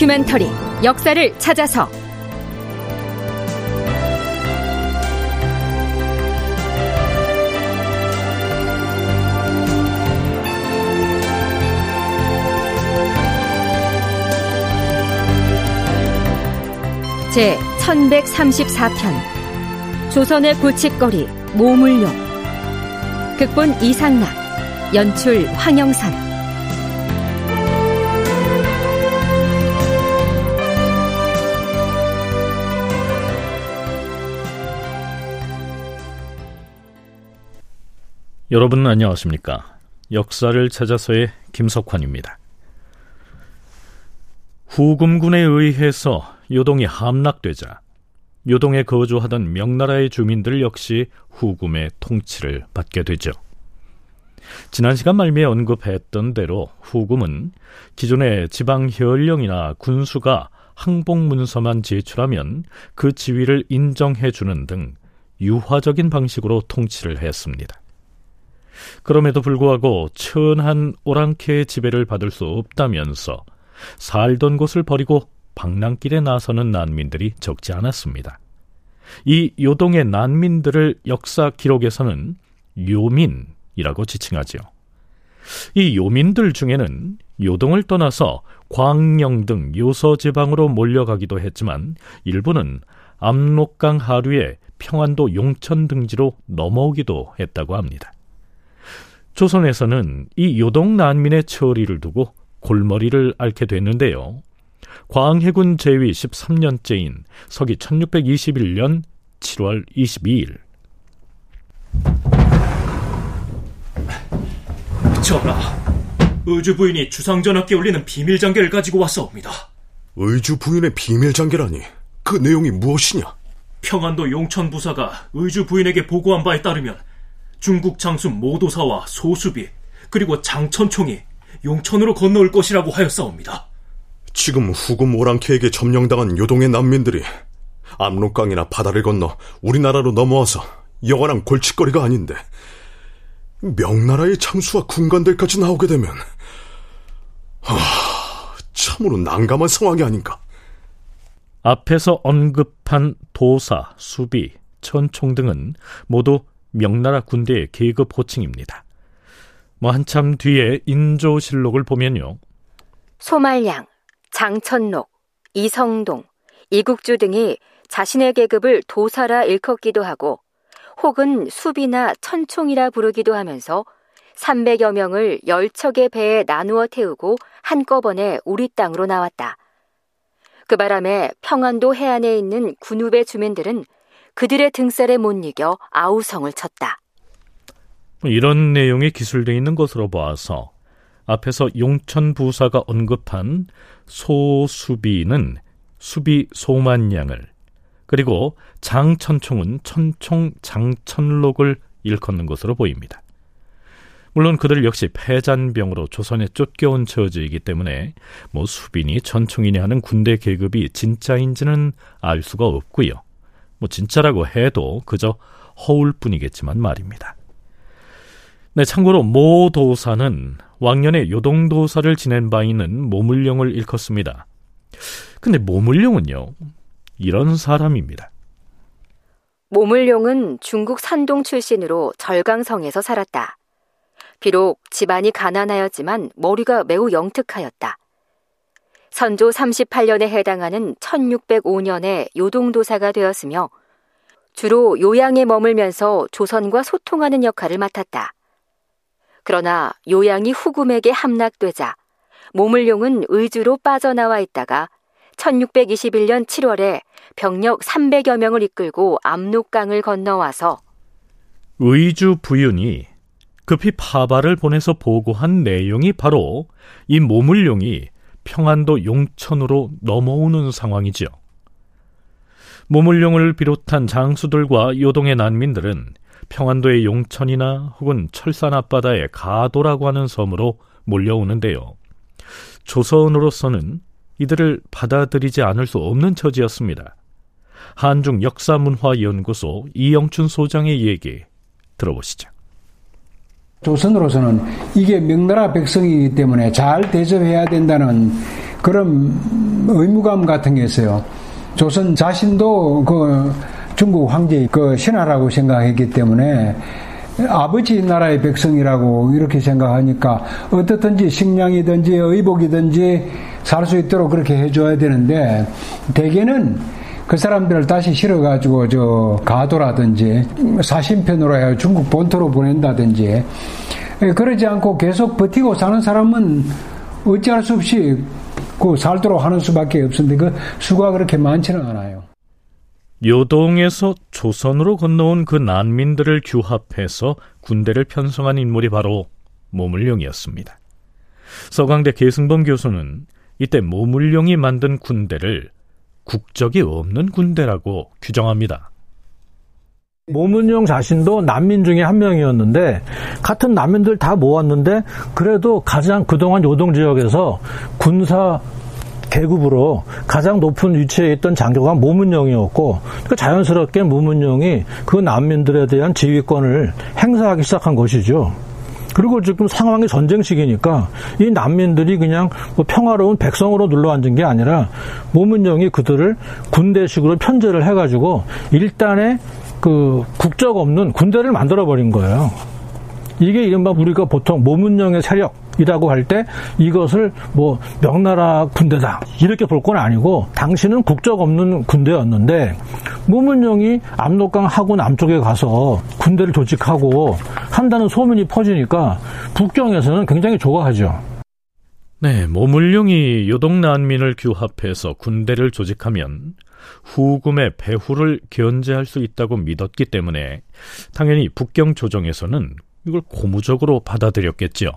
다큐멘터리 역사를 찾아서. 제 1134편. 조선의 골칫거리 모물용 극본 이상락 연출 황영선 여러분 안녕하십니까? 역사를 찾아서의 김석환입니다. 후금군에 의해서 요동이 함락되자 요동에 거주하던 명나라의 주민들 역시 후금의 통치를 받게 되죠. 지난 시간 말미에 언급했던 대로 후금은 기존의 지방 현령이나 군수가 항복 문서만 제출하면 그 지위를 인정해 주는 등 유화적인 방식으로 통치를 했습니다. 그럼에도 불구하고 천한 오랑캐의 지배를 받을 수 없다면서 살던 곳을 버리고 방랑길에 나서는 난민들이 적지 않았습니다. 이 요동의 난민들을 역사 기록에서는 요민이라고 지칭하지요. 이 요민들 중에는 요동을 떠나서 광영 등 요서 지방으로 몰려가기도 했지만 일부는 압록강 하류의 평안도 용천 등지로 넘어오기도 했다고 합니다. 조선에서는 이 요동 난민의 처리를 두고 골머리를 앓게 됐는데요. 광해군 제위 13년째인 서기 1621년 7월 22일 전하, 의주 부인이 주상전하께 올리는 비밀장계를 가지고 왔사옵니다. 의주 부인의 비밀장계라니 그 내용이 무엇이냐? 평안도 용천 부사가 의주 부인에게 보고한 바에 따르면 중국 장수 모도사와 소수비 그리고 장천총이 용천으로 건너올 것이라고 하였사옵니다. 지금 후금 오랑캐에게 점령당한 요동의 난민들이 압록강이나 바다를 건너 우리나라로 넘어와서 영원한 골칫거리가 아닌데 명나라의 장수와 군관들까지 나오게 되면 하, 참으로 난감한 상황이 아닌가. 앞에서 언급한 도사, 수비, 천총 등은 모두 명나라 군대의 계급 호칭입니다. 뭐 한참 뒤에 인조실록을 보면요. 소말량, 장천록, 이성동, 이국주 등이 자신의 계급을 도사라 일컫기도 하고 혹은 수비나 천총이라 부르기도 하면서 300여 명을 열척의 배에 나누어 태우고 한꺼번에 우리 땅으로 나왔다. 그 바람에 평안도 해안에 있는 군읍의 주민들은 그들의 등살에 못 이겨 아우성을 쳤다. 이런 내용이 기술되어 있는 것으로 봐서 앞에서 용천 부사가 언급한 소수비는 수비 소만양을 그리고 장천총은 천총 장천록을 일컫는 것으로 보입니다. 물론 그들 역시 패잔병으로 조선에 쫓겨온 처지이기 때문에 뭐 수빈이 천총이니 하는 군대 계급이 진짜인지는 알 수가 없고요. 뭐 진짜라고 해도 그저 허울 뿐이겠지만 말입니다. 네, 참고로 모 도사는 왕년에 요동도사를 지낸 바 있는 모물룡을 일컫습니다. 근데 모물룡은요, 이런 사람입니다. 모물룡은 중국 산동 출신으로 절강성에서 살았다. 비록 집안이 가난하였지만 머리가 매우 영특하였다. 선조 38년에 해당하는 1605년에 요동도사가 되었으며 주로 요양에 머물면서 조선과 소통하는 역할을 맡았다. 그러나 요양이 후금에게 함락되자 모물룡은 의주로 빠져나와 있다가 1621년 7월에 병력 300여 명을 이끌고 압록강을 건너와서 의주 부윤이 급히 파발을 보내서 보고한 내용이 바로 이 모물룡이 평안도 용천으로 넘어오는 상황이지요. 모물룡을 비롯한 장수들과 요동의 난민들은 평안도의 용천이나 혹은 철산 앞바다의 가도라고 하는 섬으로 몰려오는데요. 조선으로서는 이들을 받아들이지 않을 수 없는 처지였습니다. 한중 역사문화연구소 이영춘 소장의 얘기 들어보시죠. 조선으로서는 이게 명나라 백성이기 때문에 잘 대접해야 된다는 그런 의무감 같은 게 있어요. 조선 자신도 그 중국 황제의 그 신하라고 생각했기 때문에 아버지 나라의 백성이라고 이렇게 생각하니까 어떻든지 식량이든지 의복이든지 살 수 있도록 그렇게 해줘야 되는데 대개는 그 사람들을 다시 실어가지고 저 가도라든지 사신편으로 해 중국 본토로 보낸다든지 그러지 않고 계속 버티고 사는 사람은 어찌할 수 없이 그 살도록 하는 수밖에 없는데 그 수가 그렇게 많지는 않아요. 요동에서 조선으로 건너온 그 난민들을 규합해서 군대를 편성한 인물이 바로 모물룡이었습니다. 서강대 계승범 교수는 이때 모물룡이 만든 군대를 국적이 없는 군대라고 규정합니다. 모문용 자신도 난민 중에 한 명이었는데 같은 난민들 다 모았는데 그래도 가장 그동안 요동 지역에서 군사 계급으로 가장 높은 위치에 있던 장교가 모문용이었고 그 자연스럽게 모문용이 그 난민들에 대한 지휘권을 행사하기 시작한 것이죠. 그리고 지금 상황이 전쟁 시기니까 이 난민들이 그냥 뭐 평화로운 백성으로 눌러앉은 게 아니라 모문용이 그들을 군대식으로 편제를 해가지고 일단의 그 국적 없는 군대를 만들어 버린 거예요. 이게 이른바 우리가 보통 모문령의 세력이라고 할 때 이것을 뭐 명나라 군대다 이렇게 볼 건 아니고 당신은 국적 없는 군대였는데 모문령이 압록강 하고 남쪽에 가서 군대를 조직하고 한다는 소문이 퍼지니까 북경에서는 굉장히 좋아하죠. 네, 모물룡이 요동 난민을 규합해서 군대를 조직하면 후금의 배후를 견제할 수 있다고 믿었기 때문에 당연히 북경 조정에서는 이걸 고무적으로 받아들였겠지요.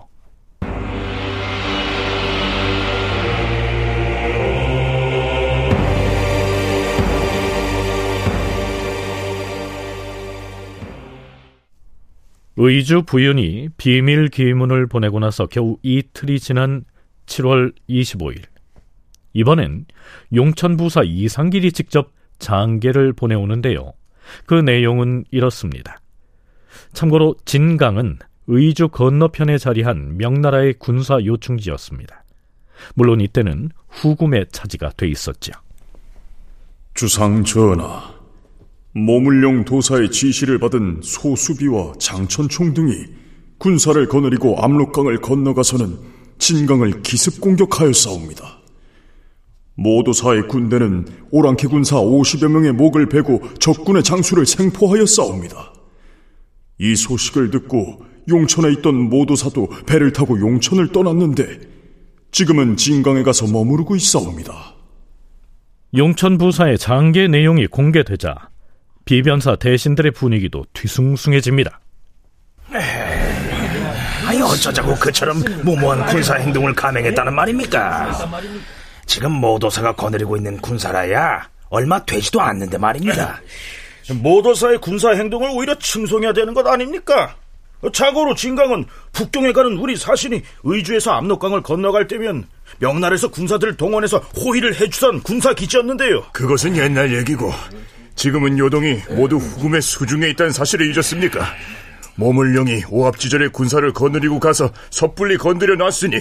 의주 부윤이 비밀 기문을 보내고 나서 겨우 이틀이 지난 7월 25일. 이번엔 용천부사 이상길이 직접 장계를 보내오는데요. 그 내용은 이렇습니다. 참고로 진강은 의주 건너편에 자리한 명나라의 군사 요충지였습니다. 물론 이때는 후금의 차지가 돼 있었죠. 주상 전하, 모물룡 도사의 지시를 받은 소수비와 장천총 등이 군사를 거느리고 압록강을 건너가서는 진강을 기습 공격하였사옵니다. 모도사의 군대는 오랑캐 군사 50여 명의 목을 베고 적군의 장수를 생포하였사옵니다. 이 소식을 듣고 용천에 있던 모도사도 배를 타고 용천을 떠났는데 지금은 진강에 가서 머무르고 있사옵니다. 용천 부사의 장계 내용이 공개되자 비변사 대신들의 분위기도 뒤숭숭해집니다. 아니 어쩌자고 그처럼 무모한 군사 행동을 감행했다는 말입니까? 지금 모도사가 거느리고 있는 군사라야 얼마 되지도 않는데 말입니다. 모도사의 군사 행동을 오히려 칭송해야 되는 것 아닙니까? 자고로 진강은 북경에 가는 우리 사신이 의주에서 압록강을 건너갈 때면 명나라에서 군사들을 동원해서 호위를 해주던 군사 기지였는데요. 그것은 옛날 얘기고 지금은 요동이 모두 후금의 수중에 있다는 사실을 잊었습니까? 모물령이 오합지절에 군사를 거느리고 가서 섣불리 건드려 놨으니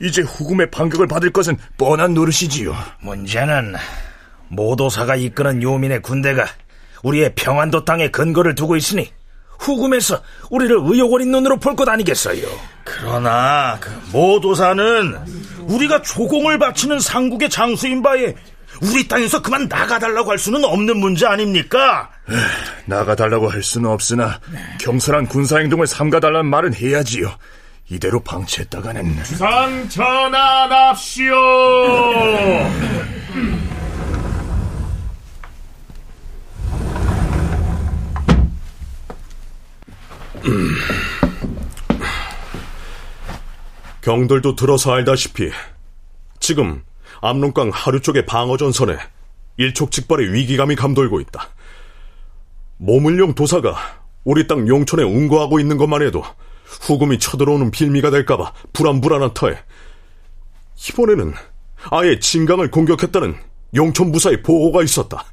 이제 후금의 반격을 받을 것은 뻔한 노릇이지요. 문제는 모도사가 이끄는 요민의 군대가 우리의 평안도 땅에 근거를 두고 있으니 후금에서 우리를 의욕 어린 눈으로 볼 것 아니겠어요? 그러나 그 모도사는 우리가 조공을 바치는 상국의 장수인 바에 우리 땅에서 그만 나가달라고 할 수는 없는 문제 아닙니까? 에휴, 나가달라고 할 수는 없으나 경솔한 군사행동을 삼가달라는 말은 해야지요. 이대로 방치했다가는 주상 전환합시오. 경들도 들어서 알다시피 지금 압록강 하류 쪽의 방어전선에 일촉즉발의 위기감이 감돌고 있다. 모물용 도사가 우리 땅 용천에 운거하고 있는 것만 해도 후금이 쳐들어오는 빌미가 될까봐 불안불안한 터에 이번에는 아예 진강을 공격했다는 용천부사의 보고가 있었다.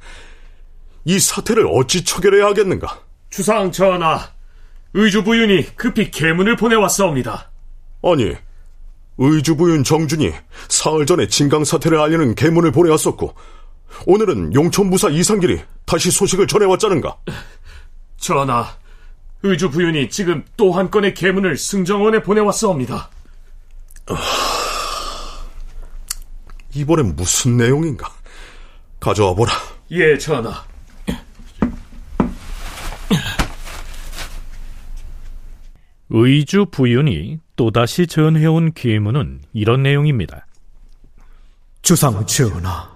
이 사태를 어찌 처결해야 하겠는가? 주상 전하, 의주 부윤이 급히 계문을 보내왔사옵니다. 아니, 의주부윤 정준이 사흘 전에 진강 사태를 알리는 계문을 보내왔었고 오늘은 용천부사 이상길이 다시 소식을 전해왔자는가? 전하, 의주 부윤이 지금 또 한 건의 계문을 승정원에 보내왔사옵니다. 이번엔 무슨 내용인가? 가져와 보라. 예, 전하. 의주 부윤이 또다시 전해온 계문은 이런 내용입니다. 주상 전하,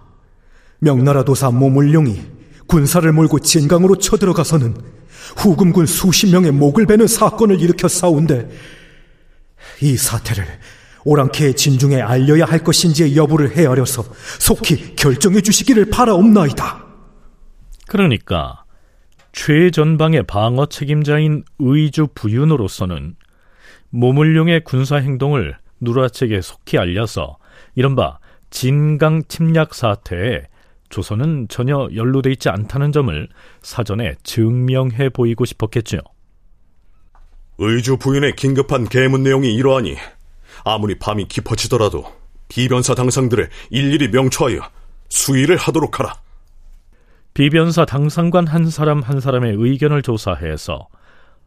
명나라 도사 모물룡이 군사를 몰고 진강으로 쳐들어가서는 후금군 수십 명의 목을 베는 사건을 일으켜 싸운데 이 사태를 오랑캐의 진중에 알려야 할 것인지의 여부를 헤아려서 속히 결정해 주시기를 바라옵나이다. 그러니까 최전방의 방어 책임자인 의주 부윤으로서는 모물룡의 군사 행동을 누라책에 속히 알려서 이른바 진강 침략 사태에 조선은 전혀 연루돼 있지 않다는 점을 사전에 증명해 보이고 싶었겠죠. 의주 부인의 긴급한 계문 내용이 이러하니 아무리 밤이 깊어지더라도 비변사 당상들을 일일이 명초하여 수의를 하도록 하라. 비변사 당상관 한 사람 한 사람의 의견을 조사해서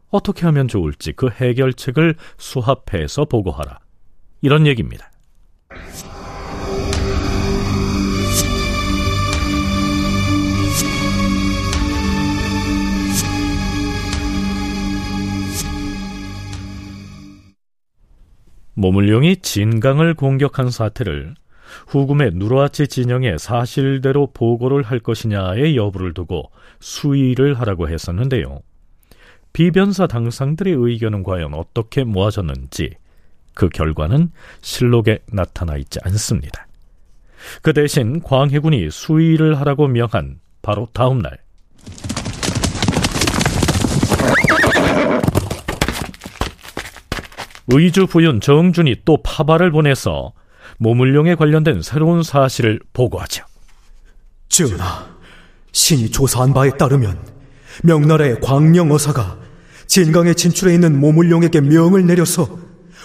어떻게 하면 좋을지 그 해결책을 수합해서 보고하라. 이런 얘기입니다. 모물룡이 진강을 공격한 사태를 후금의 누르아치 진영에 사실대로 보고를 할 것이냐의 여부를 두고 수의를 하라고 했었는데요. 비변사 당상들의 의견은 과연 어떻게 모아졌는지 그 결과는 실록에 나타나 있지 않습니다. 그 대신 광해군이 수의를 하라고 명한 바로 다음 날 의주 부윤 정준이 또 파발을 보내서 모물룡에 관련된 새로운 사실을 보고하죠. 전하, 신이 조사한 바에 따르면 명나라의 광령어사가 진강에 진출해 있는 모물룡에게 명을 내려서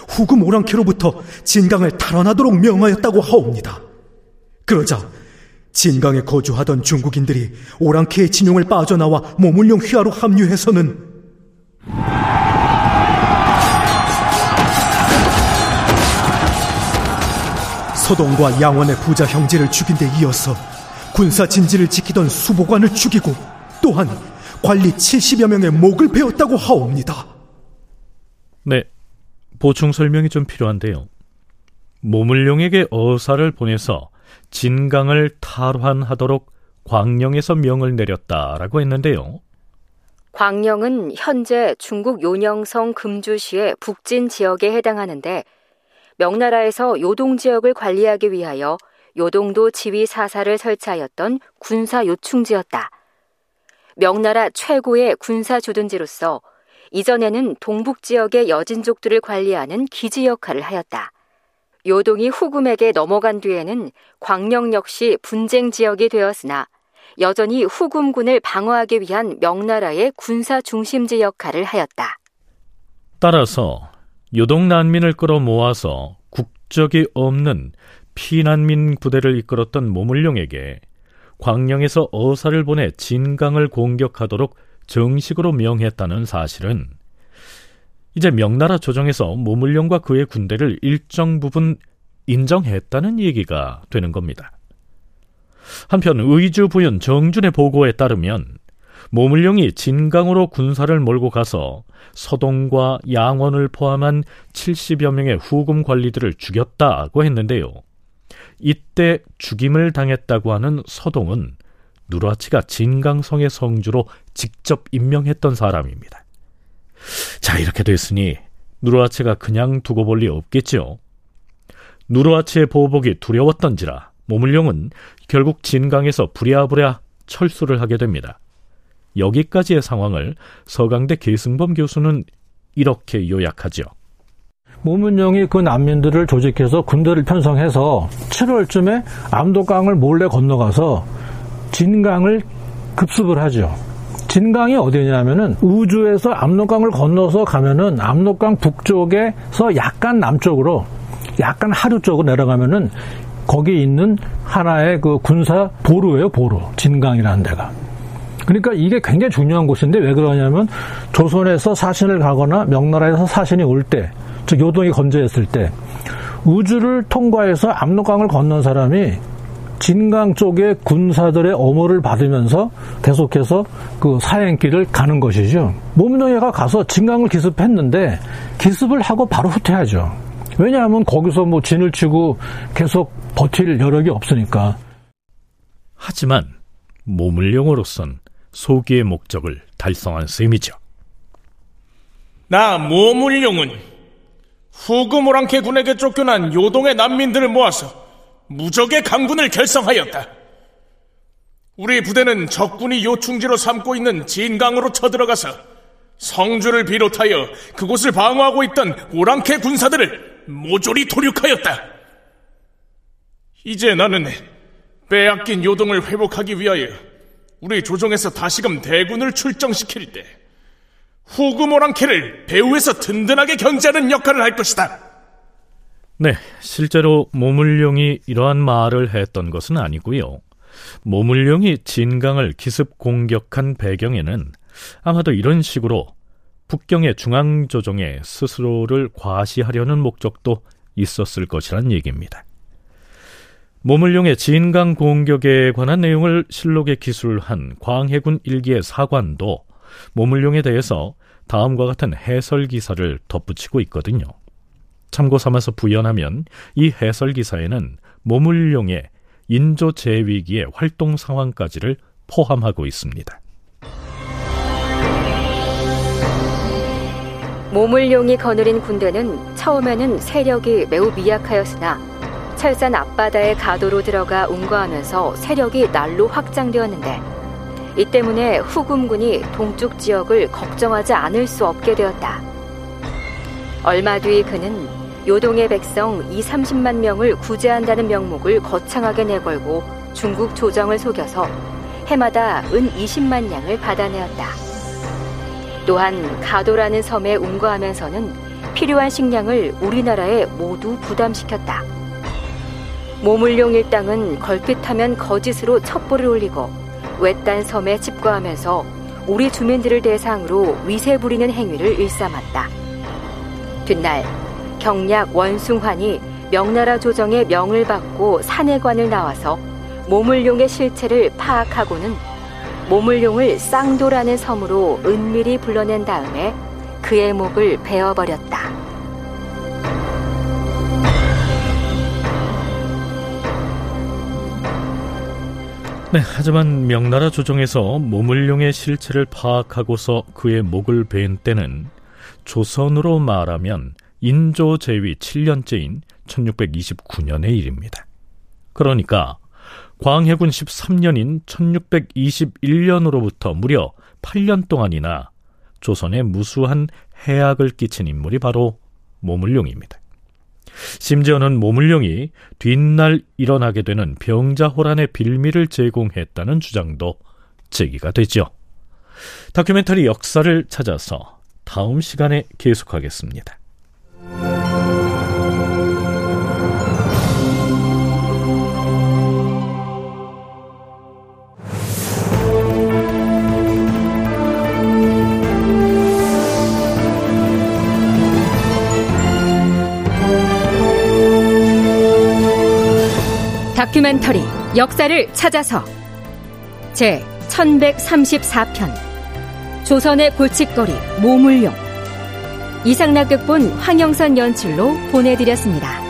후금 오랑캐로부터 진강을 탈환하도록 명하였다고 하옵니다. 그러자 진강에 거주하던 중국인들이 오랑캐의 진용을 빠져나와 모물룡 휘하로 합류해서는 서동과 양원의 부자 형제를 죽인 데 이어서 군사 진지를 지키던 수보관을 죽이고 또한 관리 70여 명의 목을 베었다고 하옵니다. 네, 보충 설명이 좀 필요한데요. 모물룡에게 어사를 보내서 진강을 탈환하도록 광령에서 명을 내렸다라고 했는데요. 광령은 현재 중국 요녕성 금주시의 북진 지역에 해당하는데 명나라에서 요동 지역을 관리하기 위하여 요동도 지휘 사사를 설치하였던 군사 요충지였다. 명나라 최고의 군사 주둔지로서 이전에는 동북 지역의 여진족들을 관리하는 기지 역할을 하였다. 요동이 후금에게 넘어간 뒤에는 광령 역시 분쟁 지역이 되었으나 여전히 후금군을 방어하기 위한 명나라의 군사 중심지 역할을 하였다. 따라서 요동 난민을 끌어모아서 국적이 없는 피난민 부대를 이끌었던 모물룡에게 광령에서 어사를 보내 진강을 공격하도록 정식으로 명했다는 사실은 이제 명나라 조정에서 모물룡과 그의 군대를 일정 부분 인정했다는 얘기가 되는 겁니다. 한편 의주 부윤 정준의 보고에 따르면 모물룡이 진강으로 군사를 몰고 가서 서동과 양원을 포함한 70여 명의 후금 관리들을 죽였다고 했는데요. 이때 죽임을 당했다고 하는 서동은 누라치가 진강성의 성주로 직접 임명했던 사람입니다. 자, 이렇게 됐으니 누르아치가 그냥 두고 볼 리 없겠죠. 누르아치의 보복이 두려웠던지라 모물룡은 결국 진강에서 부랴부랴 철수를 하게 됩니다. 여기까지의 상황을 서강대 계승범 교수는 이렇게 요약하죠. 모문영이 그 난민들을 조직해서 군대를 편성해서 7월쯤에 암도강을 몰래 건너가서 진강을 급습을 하죠. 진강이 어디냐면은 우주에서 압록강을 건너서 가면은 압록강 북쪽에서 약간 남쪽으로 약간 하류 쪽으로 내려가면은 거기 있는 하나의 그 군사 보루예요, 보루. 진강이라는 데가. 그러니까 이게 굉장히 중요한 곳인데 왜 그러냐면 조선에서 사신을 가거나 명나라에서 사신이 올 때, 즉 요동이 건재했을 때 우주를 통과해서 압록강을 건넌 사람이 진강 쪽의 군사들의 어모를 받으면서 계속해서 그 사행길을 가는 것이죠. 몸노예가 가서 진강을 기습했는데 기습을 하고 바로 후퇴하죠. 왜냐하면 거기서 뭐 진을 치고 계속 버틸 여력이 없으니까. 하지만 모물령으로선 소기의 목적을 달성한 셈이죠. 나 모물룡은 후금오랑캐 군에게 쫓겨난 요동의 난민들을 모아서 무적의 강군을 결성하였다. 우리 부대는 적군이 요충지로 삼고 있는 진강으로 쳐들어가서 성주를 비롯하여 그곳을 방어하고 있던 오랑캐 군사들을 모조리 도륙하였다. 이제 나는 빼앗긴 요동을 회복하기 위하여 우리 조정에서 다시금 대군을 출정시킬 때 후금오랑캐를 배후에서 든든하게 견제하는 역할을 할 것이다. 네, 실제로 모물룡이 이러한 말을 했던 것은 아니고요. 모물룡이 진강을 기습 공격한 배경에는 아마도 이런 식으로 북경의 중앙조정에 스스로를 과시하려는 목적도 있었을 것이란 얘기입니다. 모물룡의 진강 공격에 관한 내용을 실록에 기술한 광해군 일기의 사관도 모물룡에 대해서 다음과 같은 해설 기사를 덧붙이고 있거든요. 참고 삼아서 부연하면 이 해설 기사에는 모물룡의 인조 제위기의 활동 상황까지를 포함하고 있습니다. 모물룡이 거느린 군대는 처음에는 세력이 매우 미약하였으나 철산 앞바다의 가도로 들어가 운거하면서 세력이 날로 확장되었는데 이 때문에 후금군이 동쪽 지역을 걱정하지 않을 수 없게 되었다. 얼마 뒤 그는 요동의 백성 2, 30만 명을 구제한다는 명목을 거창하게 내걸고 중국 조정을 속여서 해마다 은 20만 양을 받아내었다. 또한 가도라는 섬에 운거하면서는 필요한 식량을 우리나라에 모두 부담시켰다. 모물룡 일당은 걸핏하면 거짓으로 첩보를 올리고 외딴 섬에 집거하면서 우리 주민들을 대상으로 위세 부리는 행위를 일삼았다. 뒷날 경략 원숭환이 명나라 조정의 명을 받고 사내관을 나와서 모물룡의 실체를 파악하고는 모물룡을 쌍도라는 섬으로 은밀히 불러낸 다음에 그의 목을 베어버렸다. 네, 하지만 명나라 조정에서 모물룡의 실체를 파악하고서 그의 목을 벤 때는 조선으로 말하면 인조 제위 7년째인 1629년의 일입니다. 그러니까 광해군 13년인 1621년으로부터 무려 8년 동안이나 조선에 무수한 해악을 끼친 인물이 바로 모물룡입니다. 심지어는 모물룡이 뒷날 일어나게 되는 병자호란의 빌미를 제공했다는 주장도 제기가 되죠. 다큐멘터리 역사를 찾아서 다음 시간에 계속하겠습니다. 다큐멘터리 역사를 찾아서 제 1134편 조선의 골칫거리 모물룡 이상락극본 황영선 연출로 보내드렸습니다.